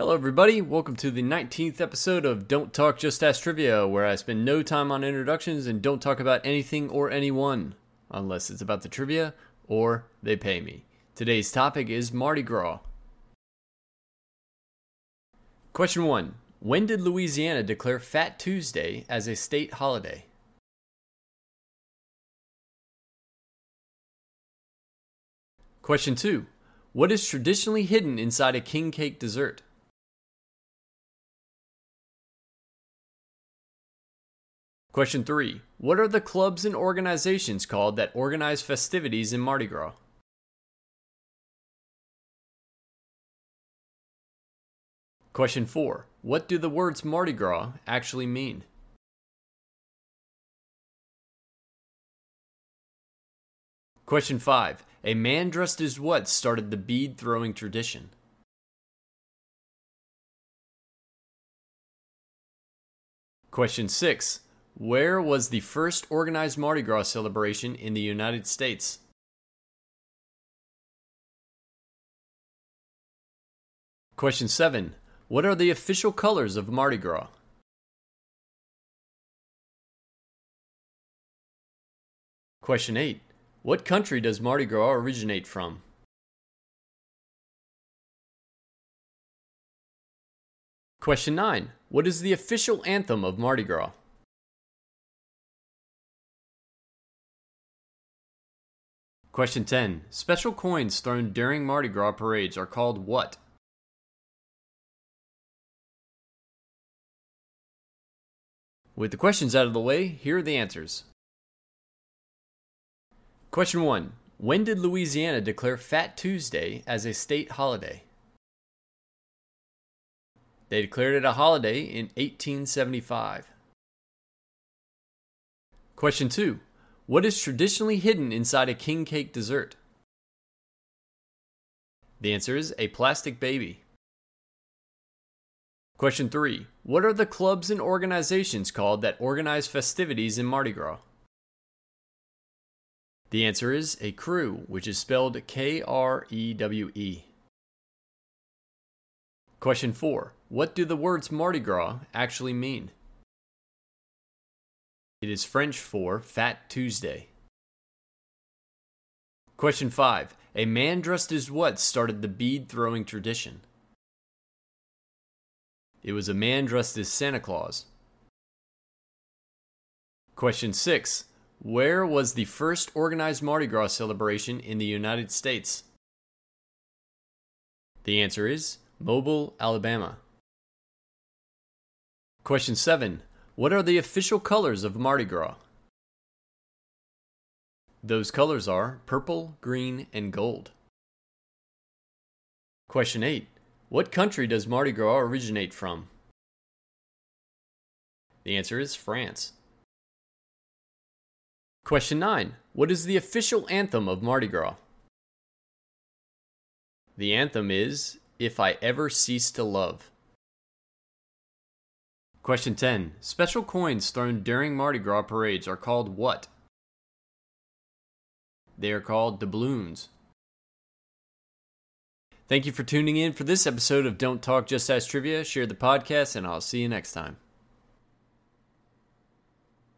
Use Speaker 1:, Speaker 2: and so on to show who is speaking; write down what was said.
Speaker 1: Hello, everybody. Welcome to the 19th episode of Don't Talk Just Ask Trivia, where I spend no time on introductions and don't talk about anything or anyone, unless it's about the trivia or they pay me. Today's topic is Mardi Gras. Question 1 When did Louisiana declare Fat Tuesday as a state holiday? Question 2 What is traditionally hidden inside a king cake dessert? Question 3 What are the clubs and organizations called that organize festivities in Mardi Gras? Question 4 What do the words Mardi Gras actually mean? Question 5 A man dressed as what started the bead throwing tradition? Question 6 Where was the first organized Mardi Gras celebration in the United States? Question 7 What are the official colors of Mardi Gras? Question 8 What country does Mardi Gras originate from? Question 9 What is the official anthem of Mardi Gras? Question 10 Special coins thrown during Mardi Gras parades are called what? With the questions out of the way, here are the answers. Question 1 When did Louisiana declare Fat Tuesday as a state holiday? They declared it a holiday in 1875. Question 2 What is traditionally hidden inside a king cake dessert? The answer is a plastic baby. Question 3 What are the clubs and organizations called that organize festivities in Mardi Gras? The answer is a krewe, which is spelled K R E W E. Question 4 What do the words Mardi Gras actually mean? It is French for Fat Tuesday. Question 5 A man dressed as what started the bead throwing tradition? It was a man dressed as Santa Claus. Question 6 Where was the first organized Mardi Gras celebration in the United States? The answer is Mobile, Alabama. Question 7 What are the official colors of Mardi Gras? Those colors are purple, green, and gold. Question 8 What country does Mardi Gras originate from? The answer is France. Question 9 What is the official anthem of Mardi Gras? The anthem is If I Ever Cease to Love. Question 10 Special coins thrown during Mardi Gras parades are called what? They are called doubloons. Thank you for tuning in for this episode of Don't Talk Just Ask Trivia. Share the podcast, and I'll see you next time.